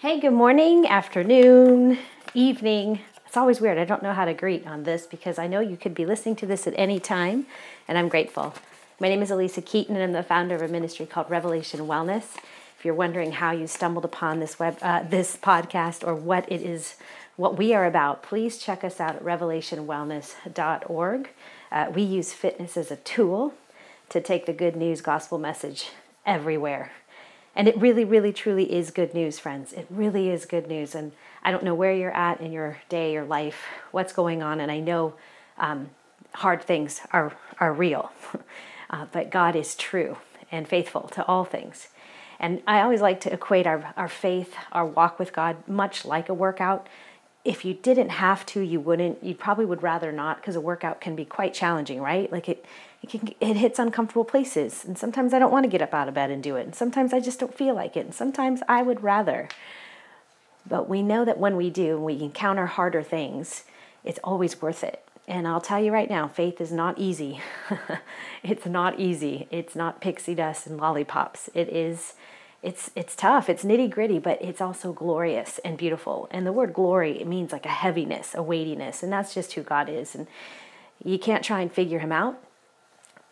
Hey, good morning, afternoon, evening. It's always weird. I don't know how to greet on this because I know you could be listening to this at any time, and I'm grateful. My name is Alisa Keeton, and I'm the founder of a ministry called Revelation Wellness. If you're wondering how you stumbled upon this web, uh, this podcast, or what it is, what we are about, please check us out at revelationwellness.org. Uh, we use fitness as a tool to take the good news gospel message everywhere and it really, really, truly is good news, friends. It really is good news. And I don't know where you're at in your day, your life, what's going on. And I know um, hard things are, are real, uh, but God is true and faithful to all things. And I always like to equate our, our faith, our walk with God, much like a workout. If you didn't have to, you wouldn't. You probably would rather not because a workout can be quite challenging, right? Like it, it, can, it hits uncomfortable places. And sometimes I don't want to get up out of bed and do it. And sometimes I just don't feel like it. And sometimes I would rather. But we know that when we do, and we encounter harder things, it's always worth it. And I'll tell you right now, faith is not easy. it's not easy. It's not pixie dust and lollipops. It is it's it's tough. It's nitty-gritty, but it's also glorious and beautiful. And the word glory, it means like a heaviness, a weightiness, and that's just who God is. And you can't try and figure him out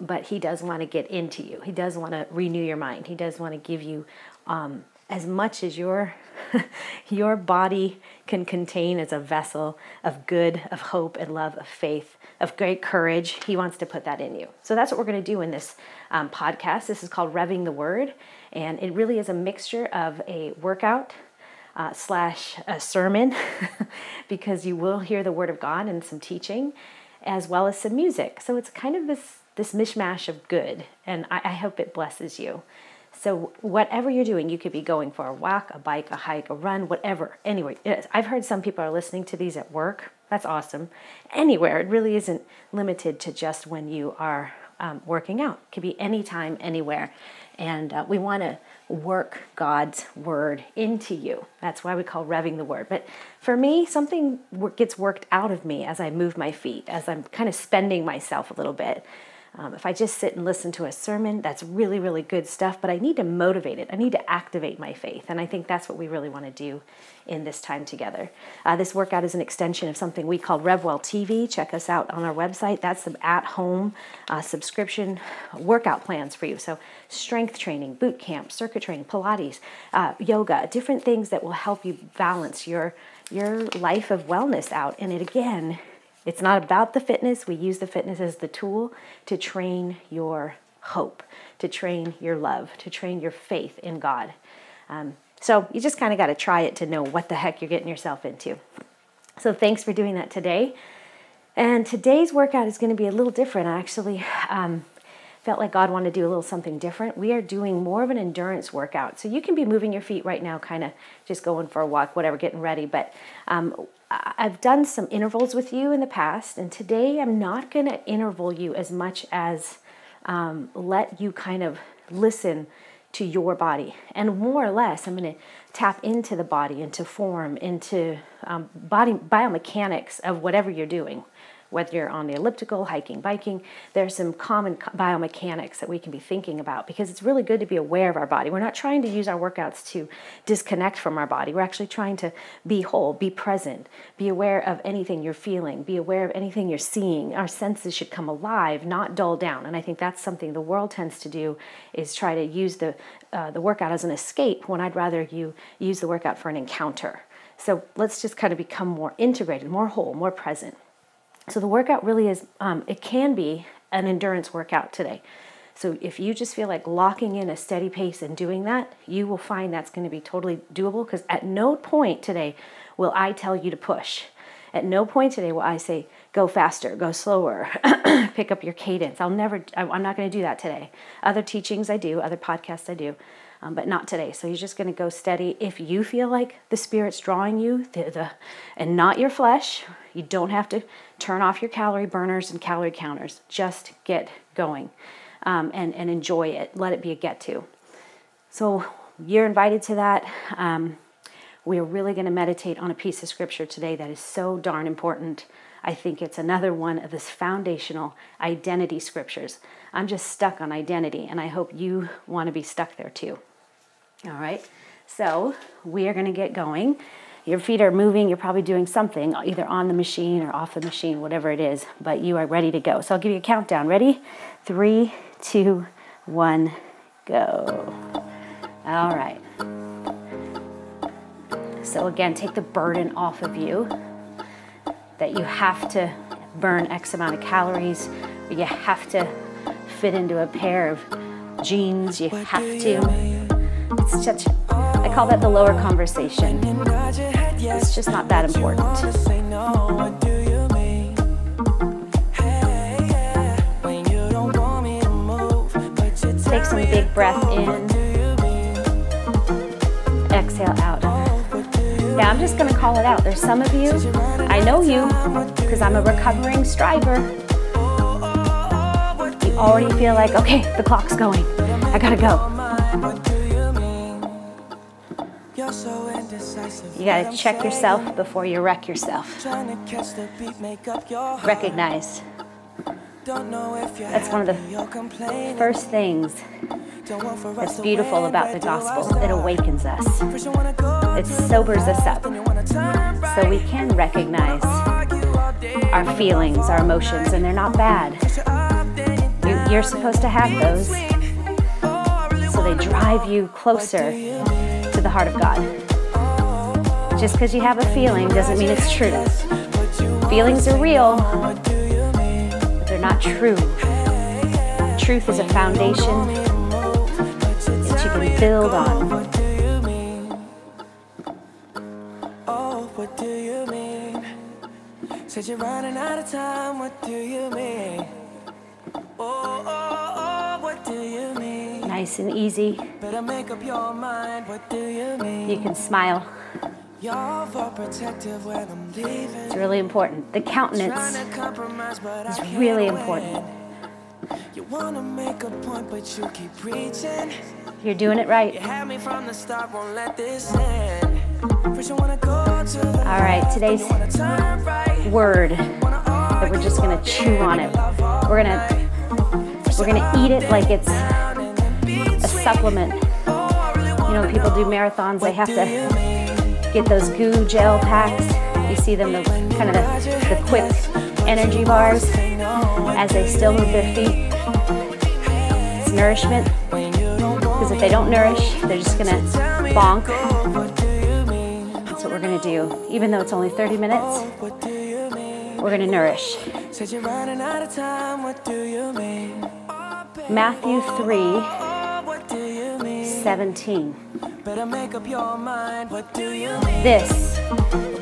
but he does want to get into you. He does want to renew your mind. He does want to give you um, as much as your your body can contain as a vessel of good, of hope and love, of faith, of great courage. He wants to put that in you. So that's what we're going to do in this um, podcast. This is called Revving the Word, and it really is a mixture of a workout. Uh, slash a sermon because you will hear the word of God and some teaching as well as some music. So it's kind of this this mishmash of good, and I, I hope it blesses you. So, whatever you're doing, you could be going for a walk, a bike, a hike, a run, whatever. Anyway, I've heard some people are listening to these at work. That's awesome. Anywhere. It really isn't limited to just when you are um, working out. It could be anytime, anywhere. And uh, we want to work God's word into you. That's why we call revving the word. But for me, something gets worked out of me as I move my feet, as I'm kind of spending myself a little bit. Um, if I just sit and listen to a sermon, that's really, really good stuff, but I need to motivate it. I need to activate my faith. And I think that's what we really want to do in this time together. Uh, this workout is an extension of something we call RevWell TV. Check us out on our website. That's the at home uh, subscription workout plans for you. So, strength training, boot camp, circuit training, Pilates, uh, yoga, different things that will help you balance your, your life of wellness out. And it again, it's not about the fitness. We use the fitness as the tool to train your hope, to train your love, to train your faith in God. Um, so you just kind of got to try it to know what the heck you're getting yourself into. So thanks for doing that today. And today's workout is going to be a little different. I actually um, felt like God wanted to do a little something different. We are doing more of an endurance workout. So you can be moving your feet right now, kind of just going for a walk, whatever, getting ready. But um, I've done some intervals with you in the past, and today I'm not going to interval you as much as um, let you kind of listen to your body. And more or less, I'm going to tap into the body, into form, into um, body biomechanics of whatever you're doing whether you're on the elliptical, hiking, biking, there's some common biomechanics that we can be thinking about because it's really good to be aware of our body. We're not trying to use our workouts to disconnect from our body. We're actually trying to be whole, be present, be aware of anything you're feeling, be aware of anything you're seeing. Our senses should come alive, not dull down. And I think that's something the world tends to do is try to use the uh, the workout as an escape when I'd rather you use the workout for an encounter. So let's just kind of become more integrated, more whole, more present. So the workout really is, um, it can be an endurance workout today. So if you just feel like locking in a steady pace and doing that, you will find that's going to be totally doable because at no point today will I tell you to push. At no point today will I say, go faster, go slower, pick up your cadence. I'll never, I'm not going to do that today. Other teachings I do, other podcasts I do um, but not today. So you're just going to go steady. If you feel like the Spirit's drawing you, the, the, and not your flesh, you don't have to turn off your calorie burners and calorie counters. Just get going um, and, and enjoy it. Let it be a get to. So you're invited to that. Um, we are really going to meditate on a piece of scripture today that is so darn important. I think it's another one of this foundational identity scriptures. I'm just stuck on identity, and I hope you want to be stuck there too. All right. So we are going to get going. Your feet are moving, you're probably doing something, either on the machine or off the machine, whatever it is, but you are ready to go. So I'll give you a countdown. Ready? Three, two, one, go. All right. So again, take the burden off of you that you have to burn X amount of calories, or you have to fit into a pair of jeans, you have to. It's such, I call that the lower conversation. It's just not that important. Take some big breath in. Exhale out. Yeah, I'm just going to call it out. There's some of you, I know you because I'm a recovering striver. You already feel like, okay, the clock's going. I got to go. You got to check yourself before you wreck yourself. Recognize. That's one of the first things that's beautiful about the gospel. It awakens us, it sobers us up. So we can recognize our feelings, our emotions, and they're not bad. You're supposed to have those so they drive you closer to the heart of God. Just because you have a feeling doesn't mean it's true. Feelings are real, but they're not true. Truth is a foundation that you can build on. Oh, what do you mean? Said you're running out of time, what do you mean? Oh, oh, oh, what do you mean? Nice and easy. Better make up your mind, what do you mean? You can smile. You're for protective when I'm leaving. It's really important. The countenance Trying to compromise, but I is really important. You wanna make a point, but you keep preaching. You're doing it You right. had me from the start, won't let this end. First you wanna go to the All right, today's you wanna turn right. word that we're just gonna chew on it. We're gonna we're gonna eat it like it's a supplement. Oh, you know, people do marathons, they have to get those goo gel packs. You see them, the, kind of the, the quick energy bars as they still move their feet. It's nourishment because if they don't nourish, they're just gonna bonk. That's what we're gonna do. Even though it's only 30 minutes, we're gonna nourish. Matthew 3 17. This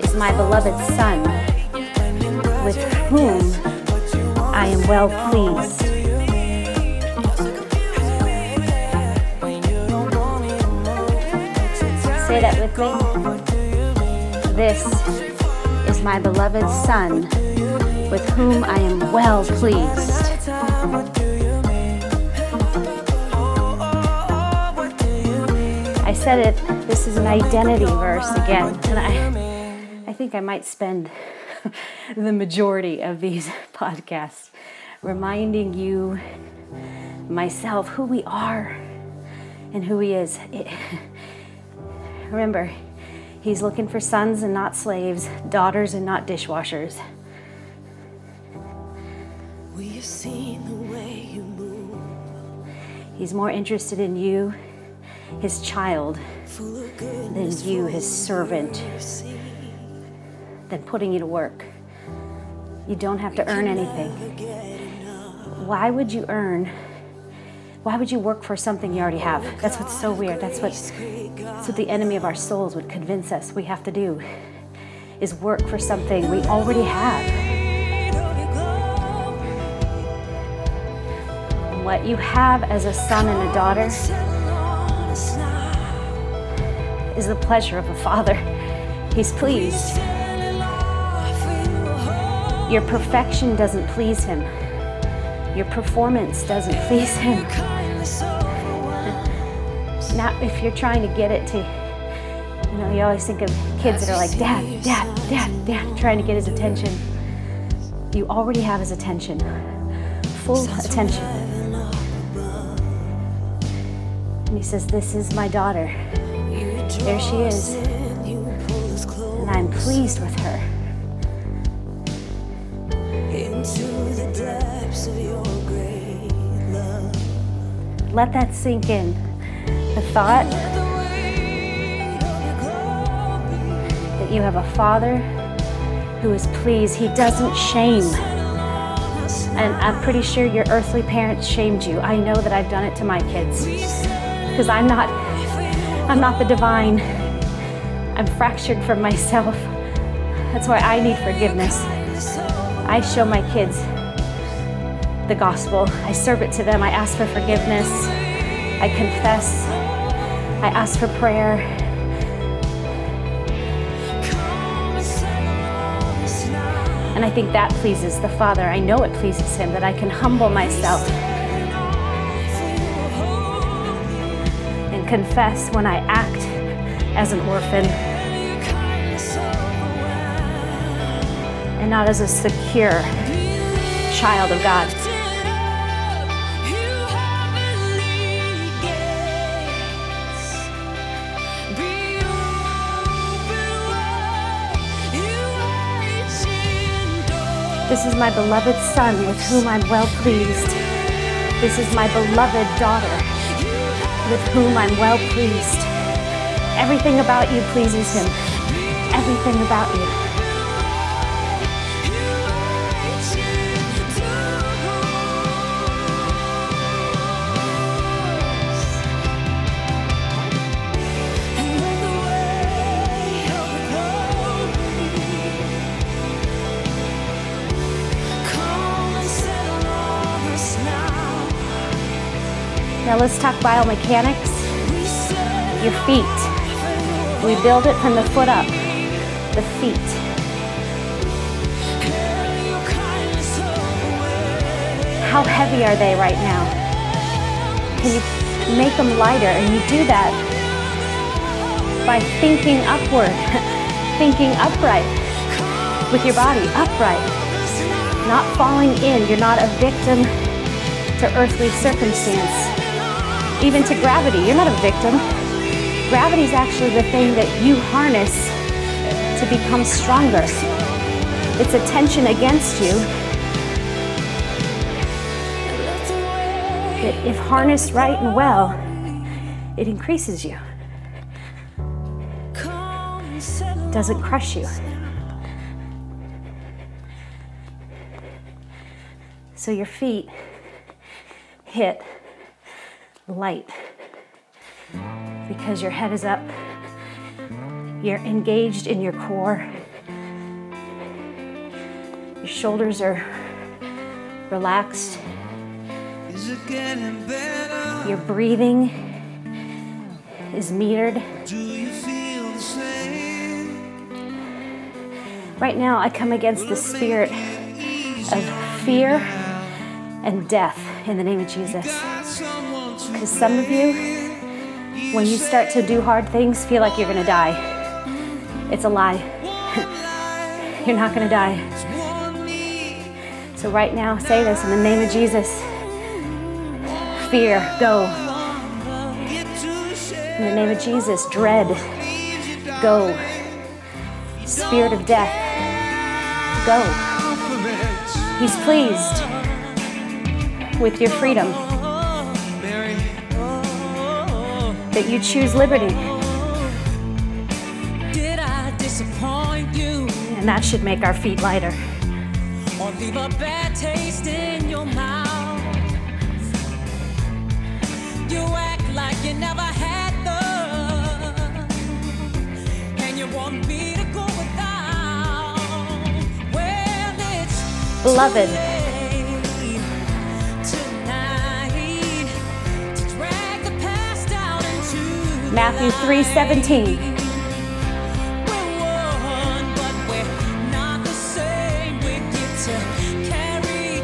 is my beloved Son, with whom I am well pleased. Say that with me. This is my beloved Son, with whom I am well pleased. Said it, this is an identity verse again, and I, I think I might spend the majority of these podcasts reminding you, myself, who we are and who He is. It- remember, He's looking for sons and not slaves, daughters and not dishwashers. We've seen the way you move, He's more interested in you, His child, than you, His servant, than putting you to work. You don't have to earn anything. Why would you earn why would you work for something you already have that's what's so weird that's what that's what the enemy of our souls would convince us we have to do is work for something we already have what you have as a son and a daughter is the pleasure of a father. He's pleased. Your perfection doesn't please him. Your performance doesn't please him. Not if you're trying to get it to you know you always think of kids that are like dad dad dad dad trying to get his attention. You already have his attention. Full attention. And he says this is my daughter There she is. And I'm pleased with her. Let that sink in. The thought that you have a father who is pleased. He doesn't shame. And I'm pretty sure your earthly parents shamed you. I know that I've done it to my kids. Because I'm not I'm not the divine. I'm fractured from myself. That's why I need forgiveness. I show my kids the gospel. I serve it to them. I ask for forgiveness. I confess. I ask for prayer. And I think that pleases the Father. I know it pleases Him that I can humble myself confess when I act as an orphan and not as a secure child of God. This is my beloved Son with whom I'm well pleased. This is my beloved daughter with whom I'm well pleased. Everything about you pleases Him. Everything about you. Now let's talk biomechanics. Your feet. We build it from the foot up. The feet. How heavy are they right now? Can you make them lighter? And you do that by thinking upward, thinking upright with your body, upright, not falling in. You're not a victim to earthly circumstance even to gravity. You're not a victim. Gravity is actually the thing that you harness to become stronger. It's a tension against you that, if harnessed right and well, it increases you. Doesn't crush you. So your feet hit light. Because your head is up, you're engaged in your core, your shoulders are relaxed, your breathing is metered. Right now, I come against the spirit of fear and death in the name of Jesus. Some of you, when you start to do hard things, feel like you're going to die. It's a lie. you're not going to die. So, right now, say this in the name of Jesus Fear, go. In the name of Jesus, dread, go. Spirit of death, go. He's pleased with your freedom. That you choose liberty. Did I disappoint you? And that should make our feet lighter. Or leave a bad taste in your mouth? You act like you never had love. And you want me to go without. Well, it's Beloved. Matthew 3:17.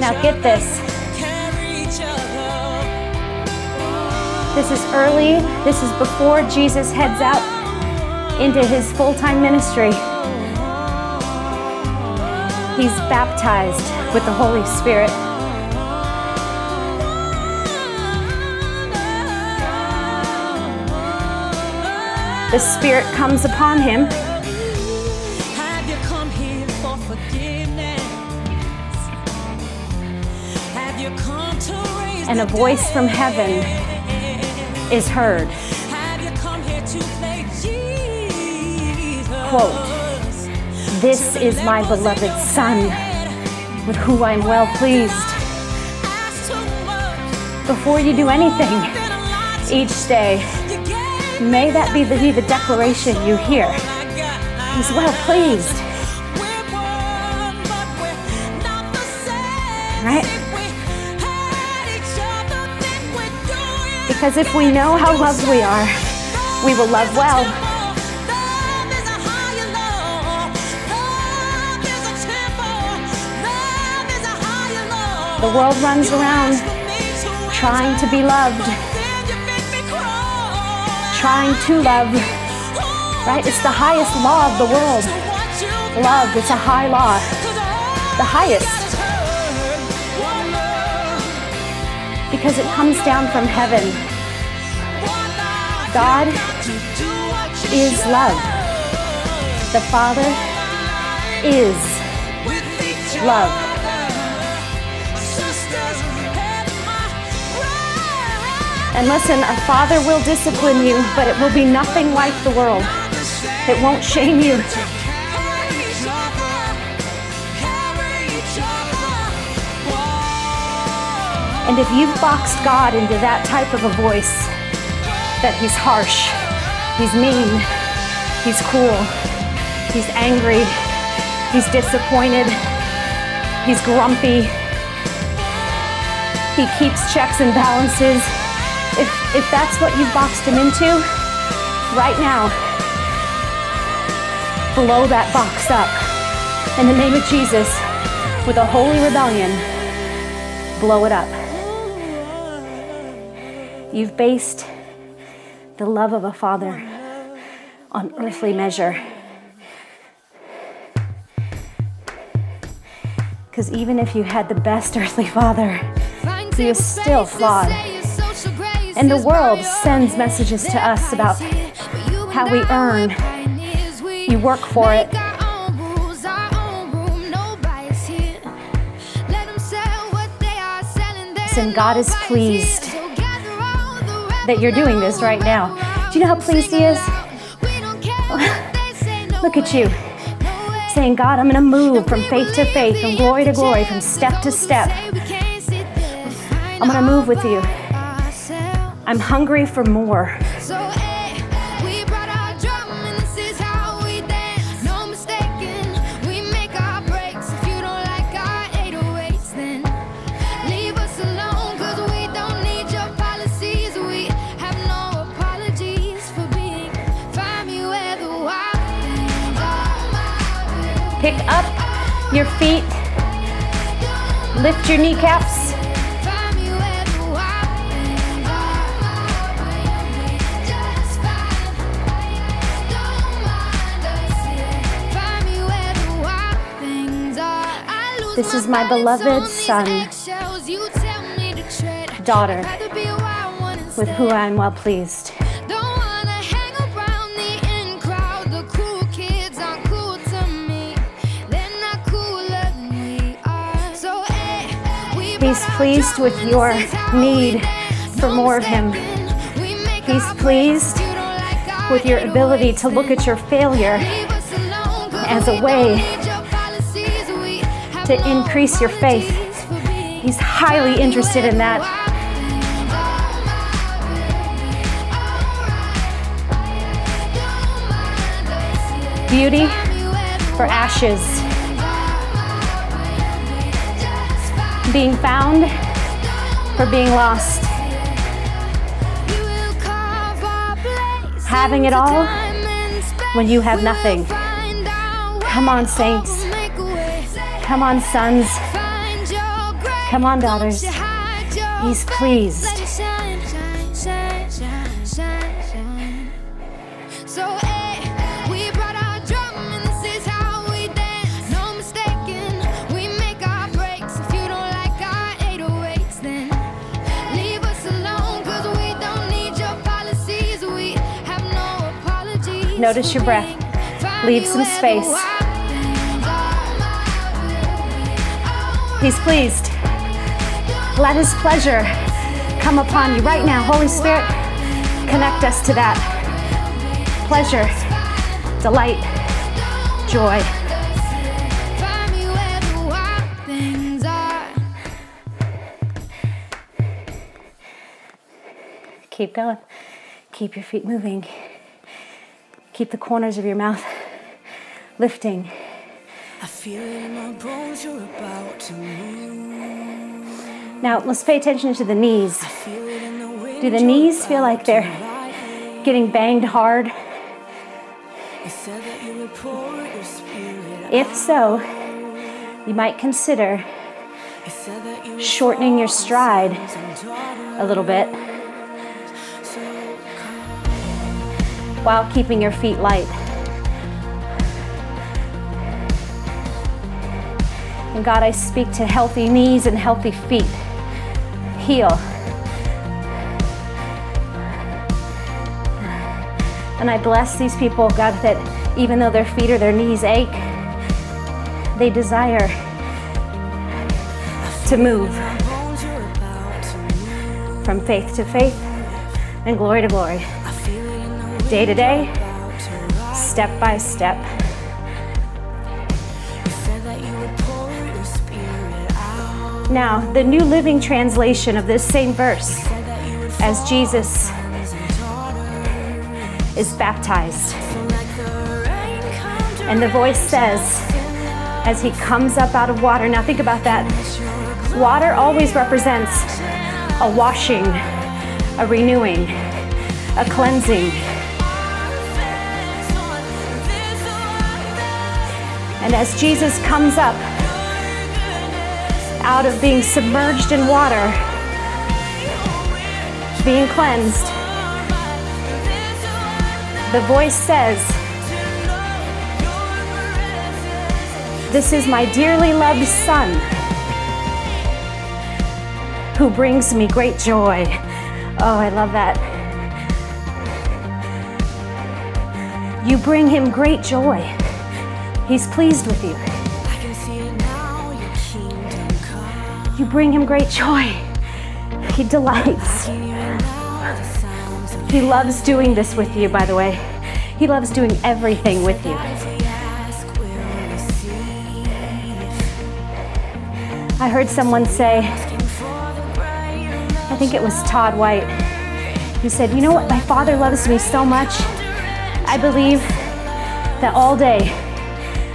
Now get this. This is early. This is before Jesus heads out into his full-time ministry. He's baptized with the Holy Spirit. The Spirit comes upon him. Have you come here for forgiveness? Have you come to raise And a voice from heaven is heard. Have you come here to play Jesus? Quote, This is my beloved Son, with whom I'm well pleased. Ask too much, Before you do anything been a lot each day, may that be the, be the declaration you hear. He's well pleased. Right? Because if we know how loved we are, we will love well. The world runs around trying to be loved, trying to love. Right? It's the highest law of the world. Love, it's a high law, the highest, because it comes down from heaven. God is love. The Father is love. And listen, a father will discipline you, but it will be nothing like the world. It won't shame you. And if you've boxed God into that type of a voice, that he's harsh, he's mean, he's cool, he's angry, he's disappointed, he's grumpy, he keeps checks and balances. If, that's what you've boxed him into, right now, blow that box up. In the name of Jesus, with a holy rebellion, blow it up. You've based the love of a father on earthly measure. Because even if you had the best earthly father, he is still flawed. And the world sends messages to us about how we earn. You work for it. Listen, God is pleased that you're doing this right now. Do you know how pleased He is? Look at you saying, God, I'm going to move from faith to faith, from glory to glory, from step to step. I'm going to move with you. I'm hungry for more. So, eh, we brought our drum and this is how we dance. No mistaking, we make our breaks. If you don't like our 808s, then leave us alone. Cause we don't need your policies. We have no apologies for being. Find me where the wild. Pick up your feet, lift your kneecaps. This is my beloved son, daughter, with who. I am well pleased. He's pleased with your need for more of Him. He's pleased With your ability to look at your failure as a way to increase your faith. He's highly interested in that. Beauty for ashes, being found for being lost, having it all when you have nothing. Come on, saints. Come on, sons. Come on, daughters. He's pleased. So, eh, we brought our drum and this is how we dance. No mistaking, we make our breaks. If you don't like our 808s, then leave us alone. Cause we don't need your policies. We have no apologies. Notice your breath. Leave some space. He's pleased. Let His pleasure come upon you right now. Holy Spirit, connect us to that pleasure, delight, joy. Keep going. Keep your feet moving. Keep the corners of your mouth lifting. I feel in my bones, you're about Now, let's pay attention to the knees. Feel it in the wind, Do the knees feel like they're getting banged hard? You said that you would pour your spirit If so, you might consider You said that you would shortening your stride sons and daughters. a little bit while keeping your feet light. And God, I speak to healthy knees and healthy feet. Heal. And I bless these people, God, that even though their feet or their knees ache, they desire to move from faith to faith and glory to glory, day to day, step by step. Now, the New Living Translation of this same verse, as Jesus is baptized, and the voice says, as he comes up out of water, now think about that. Water always represents a washing, a renewing, a cleansing. And as Jesus comes up out of being submerged in water, being cleansed, the voice says, This is my dearly loved Son who brings me great joy. Oh, I love that. You bring him great joy. He's pleased with you. You bring him great joy. He delights. He loves doing this with you, by the way. He loves doing everything with you. I heard someone say, I think it was Todd White, who said, You know what? My father loves me so much. I believe that all day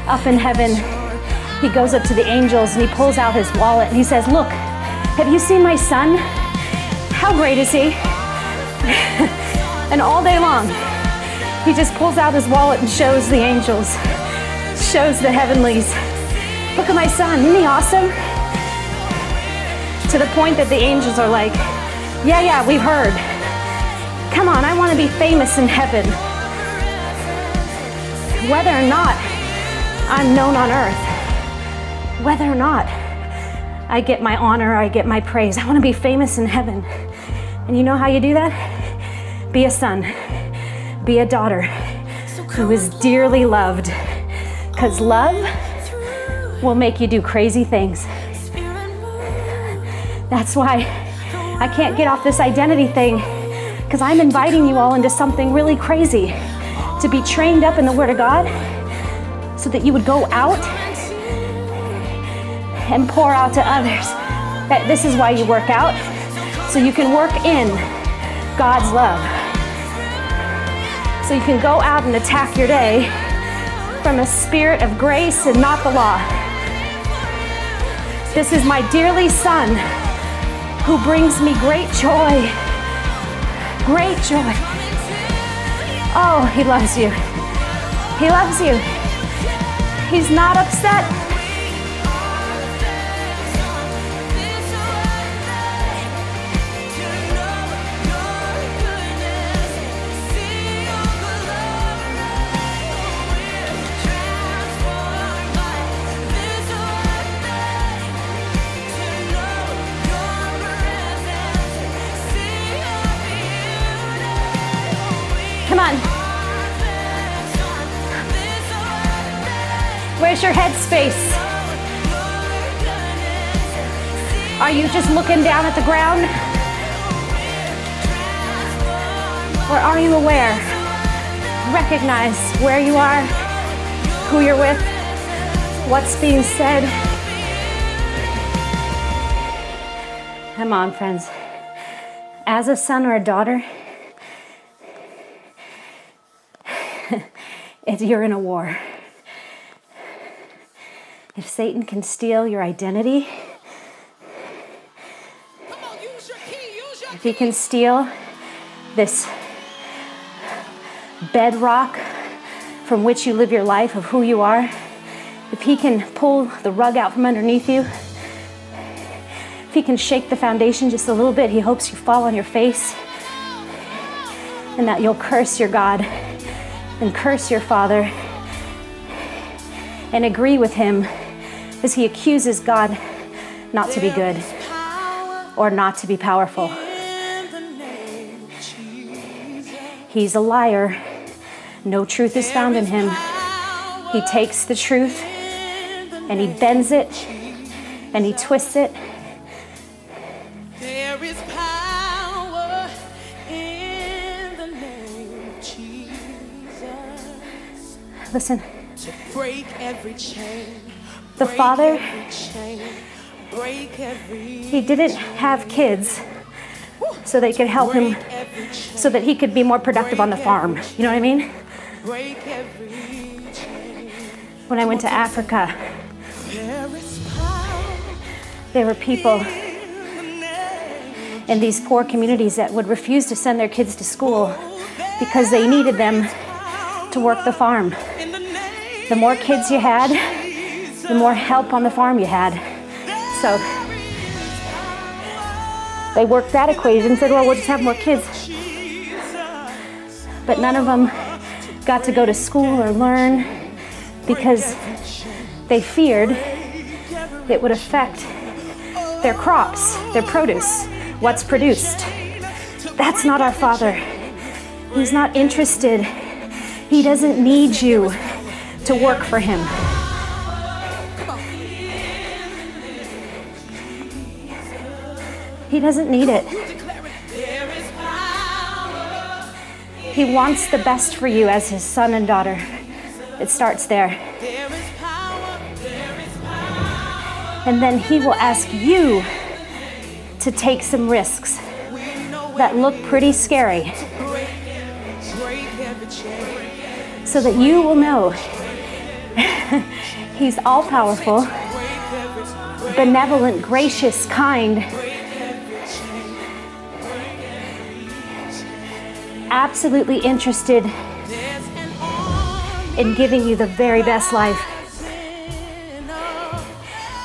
up in heaven, he goes up to the angels and he pulls out his wallet and he says, Look, have you seen my son? How great is he? and all day long, he just pulls out his wallet and shows the angels, shows the heavenlies, Look at my son, isn't he awesome? To the point that the angels are like, Yeah, yeah, we heard. Come on, I want to be famous in heaven. Whether or not I'm known on earth, whether or not I get my honor, I get my praise, I want to be famous in heaven. And you know how you do that? Be a son, be a daughter who is dearly loved. Because love will make you do crazy things. That's why I can't get off this identity thing because I'm inviting you all into something really crazy to be trained up in the Word of God so that you would go out and pour out to others. That this is why you work out, so you can work in God's love. So you can go out and attack your day from a spirit of grace and not the law. This is my dearly son who brings me great joy. Great joy. Oh, he loves you. He loves you. He's not upset. Your headspace? Are you just looking down at the ground? Or are you aware? Recognize where you are, who you're with, what's being said. Come on, friends. As a son or a daughter, you're in a war. If Satan can steal your identity, if he can steal this bedrock from which you live your life of who you are, if he can pull the rug out from underneath you, if he can shake the foundation just a little bit, he hopes you fall on your face and that you'll curse your God and curse your Father and agree with him as he accuses God not to be good or not to be powerful. He's a liar. No truth is found in him. He takes the truth and he bends it and he twists it. There is power in the name of Jesus. Listen, To break every chain. The Father- every chain, break every he didn't have kids so they could help him break every chain, so that he could be more productive on the farm. You know what I mean? break every chain. When I went to Africa, There is power there were people in the name. in these poor communities that would refuse to send their kids to school because they needed them to work the farm. In the name The more kids you had, the more help on the farm you had. So they worked that equation and said, well, we'll just have more kids. But none of them got to go to school or learn because they feared it would affect their crops, their produce, what's produced. That's not our Father. He's not interested. He doesn't need you to work for Him. He doesn't need it. He wants the best for you as His son and daughter. It starts there. And then He will ask you to take some risks that look pretty scary so that you will know He's all powerful, benevolent, gracious, kind, absolutely interested in giving you the very best life.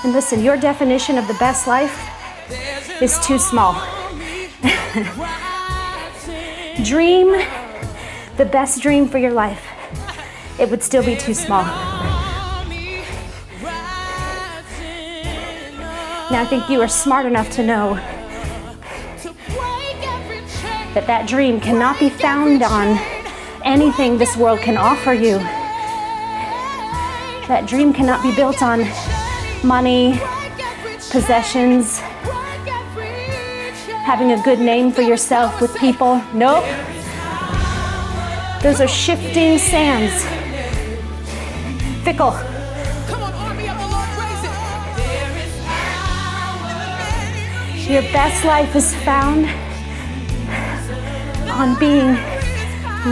And listen, your definition of the best life is too small. Dream the best dream for your life. It would still be too small. Now, I think you are smart enough to know that that dream cannot be found on anything this world can offer you. That dream cannot be built on money, possessions, having a good name for yourself with people. Nope. Those are shifting sands. Fickle. Your best life is found on being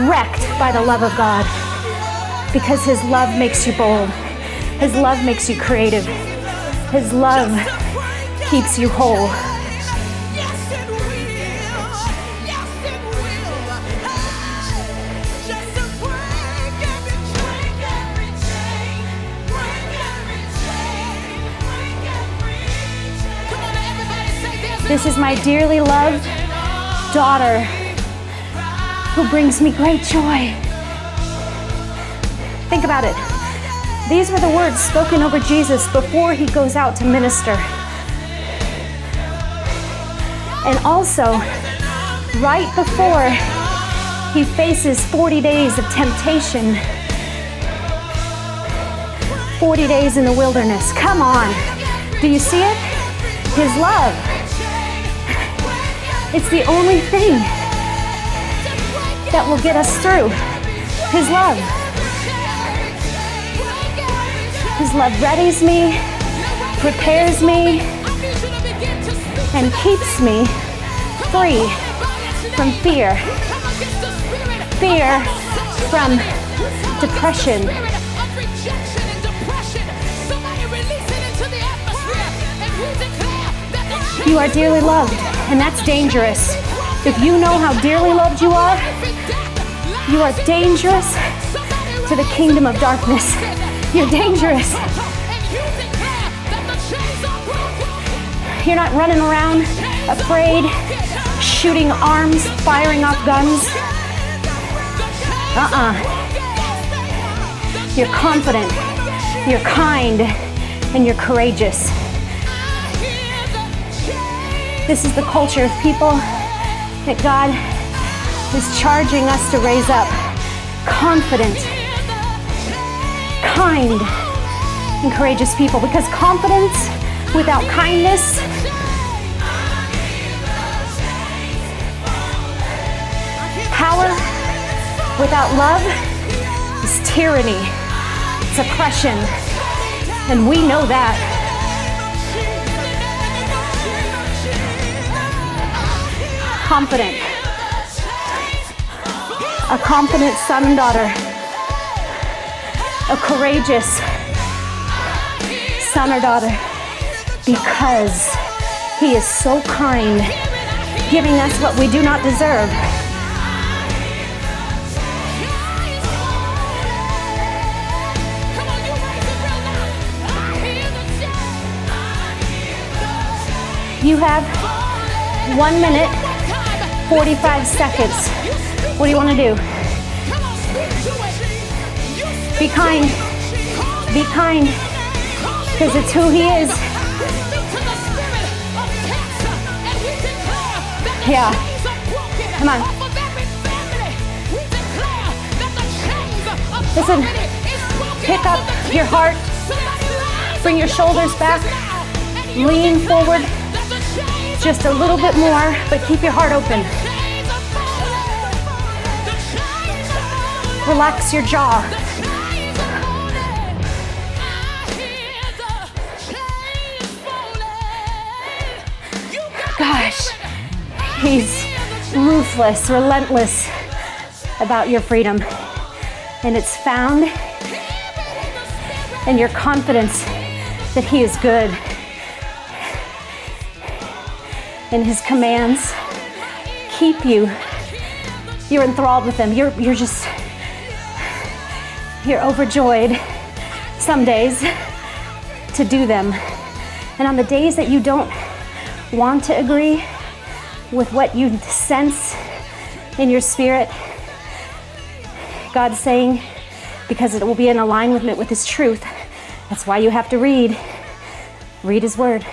wrecked by the love of God. Because His love makes you bold, His love makes you creative, His love keeps you whole. This is my dearly loved daughter who brings me great joy. Think about it. These were the words spoken over Jesus before he goes out to minister. And also, right before he faces 40 days of temptation, 40 days in the wilderness. Come on. Do you see it? His love. It's the only thing that will get us through. His love. His love readies me, prepares me, and keeps me free from fear. Fear from depression. You are dearly loved, and that's dangerous. If you know how dearly loved you are, you are dangerous to the kingdom of darkness. You're dangerous. You're not running around afraid, shooting arms, firing off guns. Uh uh You're confident, you're kind, and you're courageous. This is the culture of people that God is charging us to raise up. Confident, kind, and courageous people. Because confidence without kindness power without love is tyranny, it's oppression, and we know that. Confident, a confident son and daughter, a courageous son or daughter, because he is so kind, giving us what we do not deserve. You have one minute, 45 seconds. What do you want to do? Be kind. Be kind. Because it's who he is. Yeah. Come on. Listen. Pick up your heart. Bring your shoulders back. Lean forward just a little bit more, but keep your heart open. Relax your jaw. Gosh, he's ruthless, relentless about your freedom. And it's found in your confidence that he is good and his commands keep you. You're enthralled with them. You're, you're just, you're overjoyed some days to do them. And on the days that you don't want to agree with what you sense in your spirit, God's saying, because it will be in alignment with His truth. That's why you have to read. Read His Word.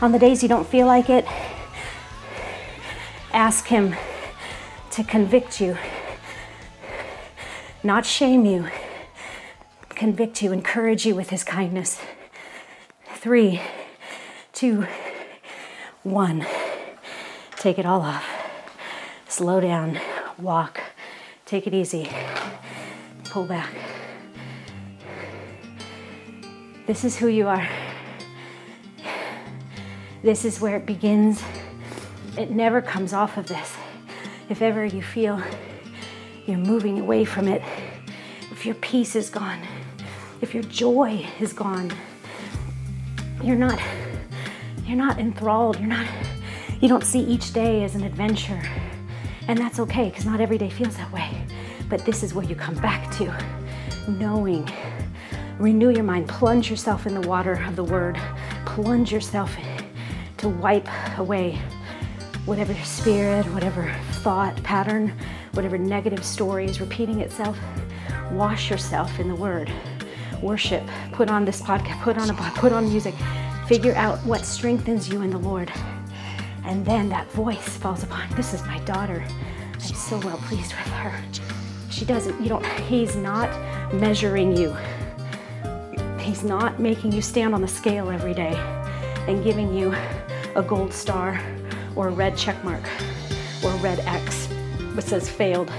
On the days you don't feel like it, ask Him to convict you, not shame you, convict you, encourage you with His kindness. Three, two, one. Take it all off. Slow down, walk, take it easy, pull back. This is who you are. This is where it begins. It never comes off of this. If ever you feel you're moving away from it, if your peace is gone, if your joy is gone, you're not you're not enthralled. You're not you don't see each day as an adventure. And that's okay cuz not every day feels that way. But this is where you come back to knowing renew your mind, plunge yourself in the water of the word, plunge yourself to wipe away whatever spirit, whatever thought pattern, whatever negative story is repeating itself. Wash yourself in the word. Worship. Put on this podcast, put on a put on music. Figure out what strengthens you in the Lord. And then that voice falls upon. This is my daughter. I'm so well pleased with her. She doesn't, you don't, he's not measuring you. He's not making you stand on the scale every day and giving you a gold star or a red check mark or a red X that says failed.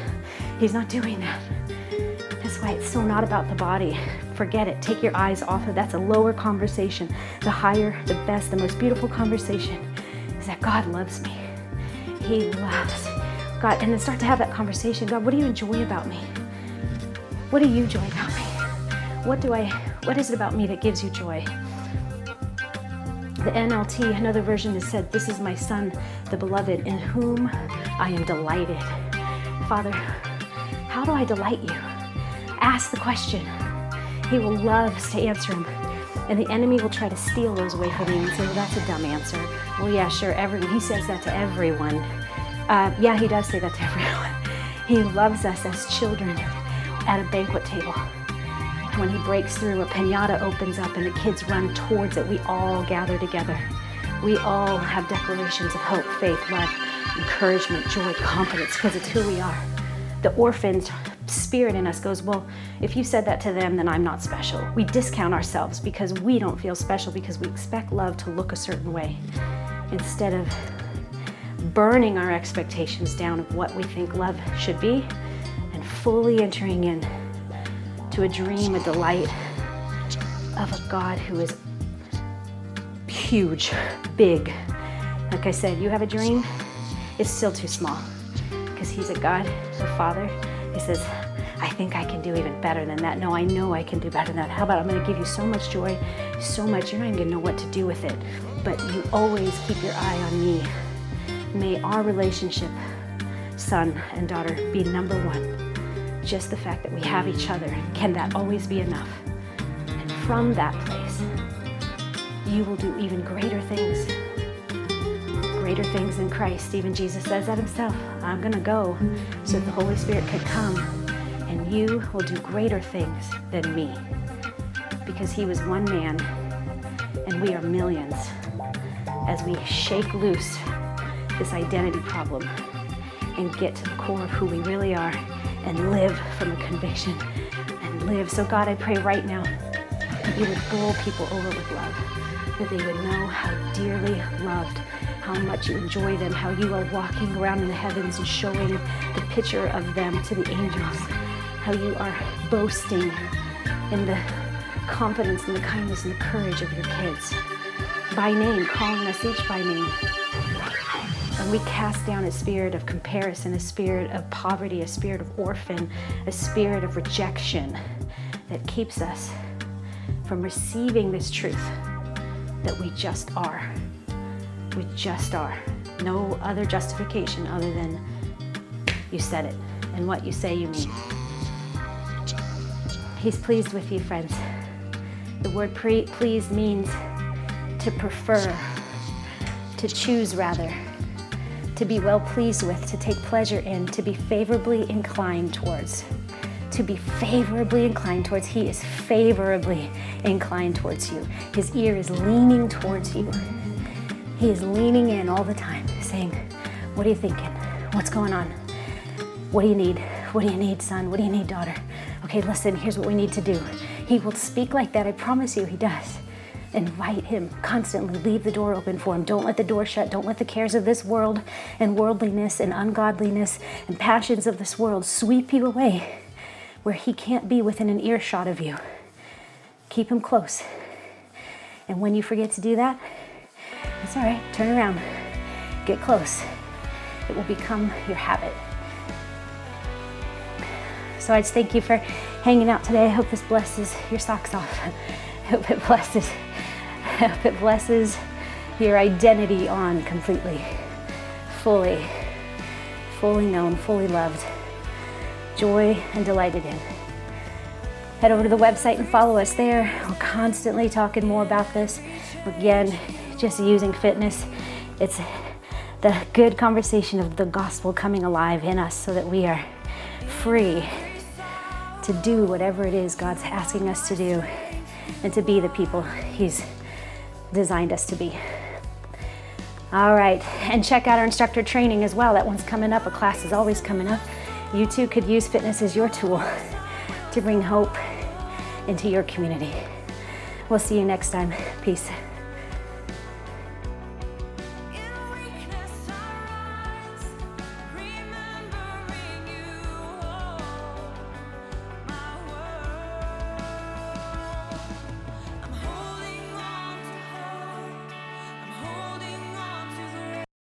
He's not doing that. That's why it's so not about the body. Forget it. Take your eyes off of that's a lower conversation. The higher, the best, the most beautiful conversation is that God loves me. He loves God. And then start to have that conversation. God, what do you enjoy about me? What do you enjoy about me? What do I what is it about me that gives you joy? The NLT, another version, has said, This is my son, the beloved, in whom I am delighted. Father, how do I delight you? Ask the question. He will love to answer them. And the enemy will try to steal those away from you and say, well, that's a dumb answer. Well, yeah, sure, everyone. He says that to everyone. Uh, yeah, he does say that to everyone. He loves us as children at a banquet table. When he breaks through, a pinata opens up and the kids run towards it. We all gather together. We all have declarations of hope, faith, love, encouragement, joy, confidence, because it's who we are. The orphan's spirit in us goes, Well, if you said that to them, then I'm not special. We discount ourselves because we don't feel special because we expect love to look a certain way instead of burning our expectations down of what we think love should be and fully entering in to a dream, a delight of a God who is huge, big. Like I said, you have a dream, it's still too small because He's a God, a Father. He says, I think I can do even better than that. No, I know I can do better than that. How about I'm going to give you so much joy, so much, you're not even going to know what to do with it. But you always keep your eye on me. May our relationship, son and daughter, be number one just the fact that we have each other, can that always be enough? And from that place, you will do even greater things. Greater things in Christ. Even Jesus says that himself. I'm going to go so that the Holy Spirit can come and you will do greater things than me. Because he was one man and we are millions. As we shake loose this identity problem and get to the core of who we really are and live from a conviction and live. So, God, I pray right now that you would bowl people over with love, that they would know how dearly loved, how much you enjoy them, how you are walking around in the heavens and showing the picture of them to the angels, how you are boasting in the confidence and the kindness and the courage of your kids by name, calling us each by name. And we cast down a spirit of comparison, a spirit of poverty, a spirit of orphan, a spirit of rejection that keeps us from receiving this truth that we just are. We just are. No other justification other than you said it, and what you say you mean. He's pleased with you, friends. The word pre- pleased means to prefer, to choose rather to be well pleased with, to take pleasure in, to be favorably inclined towards. To be favorably inclined towards. He is favorably inclined towards you. His ear is leaning towards you. He is leaning in all the time, saying, What are you thinking? What's going on? What do you need? What do you need, son? What do you need, daughter? Okay, listen, here's what we need to do. He will speak like that. I promise you, he does. Invite him constantly. Leave the door open for him. Don't let the door shut. Don't let the cares of this world and worldliness and ungodliness and passions of this world sweep you away where he can't be within an earshot of you. Keep him close. And when you forget to do that, it's all right. Turn around. Get close. It will become your habit. So I just thank you for hanging out today. I hope this blesses your socks off. I hope it blesses I hope it blesses your identity on completely, fully, fully known, fully loved, joy and delighted in. Head over to the website and follow us there. We're constantly talking more about this. Again, just using fitness. It's the good conversation of the gospel coming alive in us so that we are free to do whatever it is God's asking us to do and to be the people He's designed us to be. All right, and check out our instructor training as well. That one's coming up. A class is always coming up. You too could use fitness as your tool to bring hope into your community. We'll see you next time. Peace.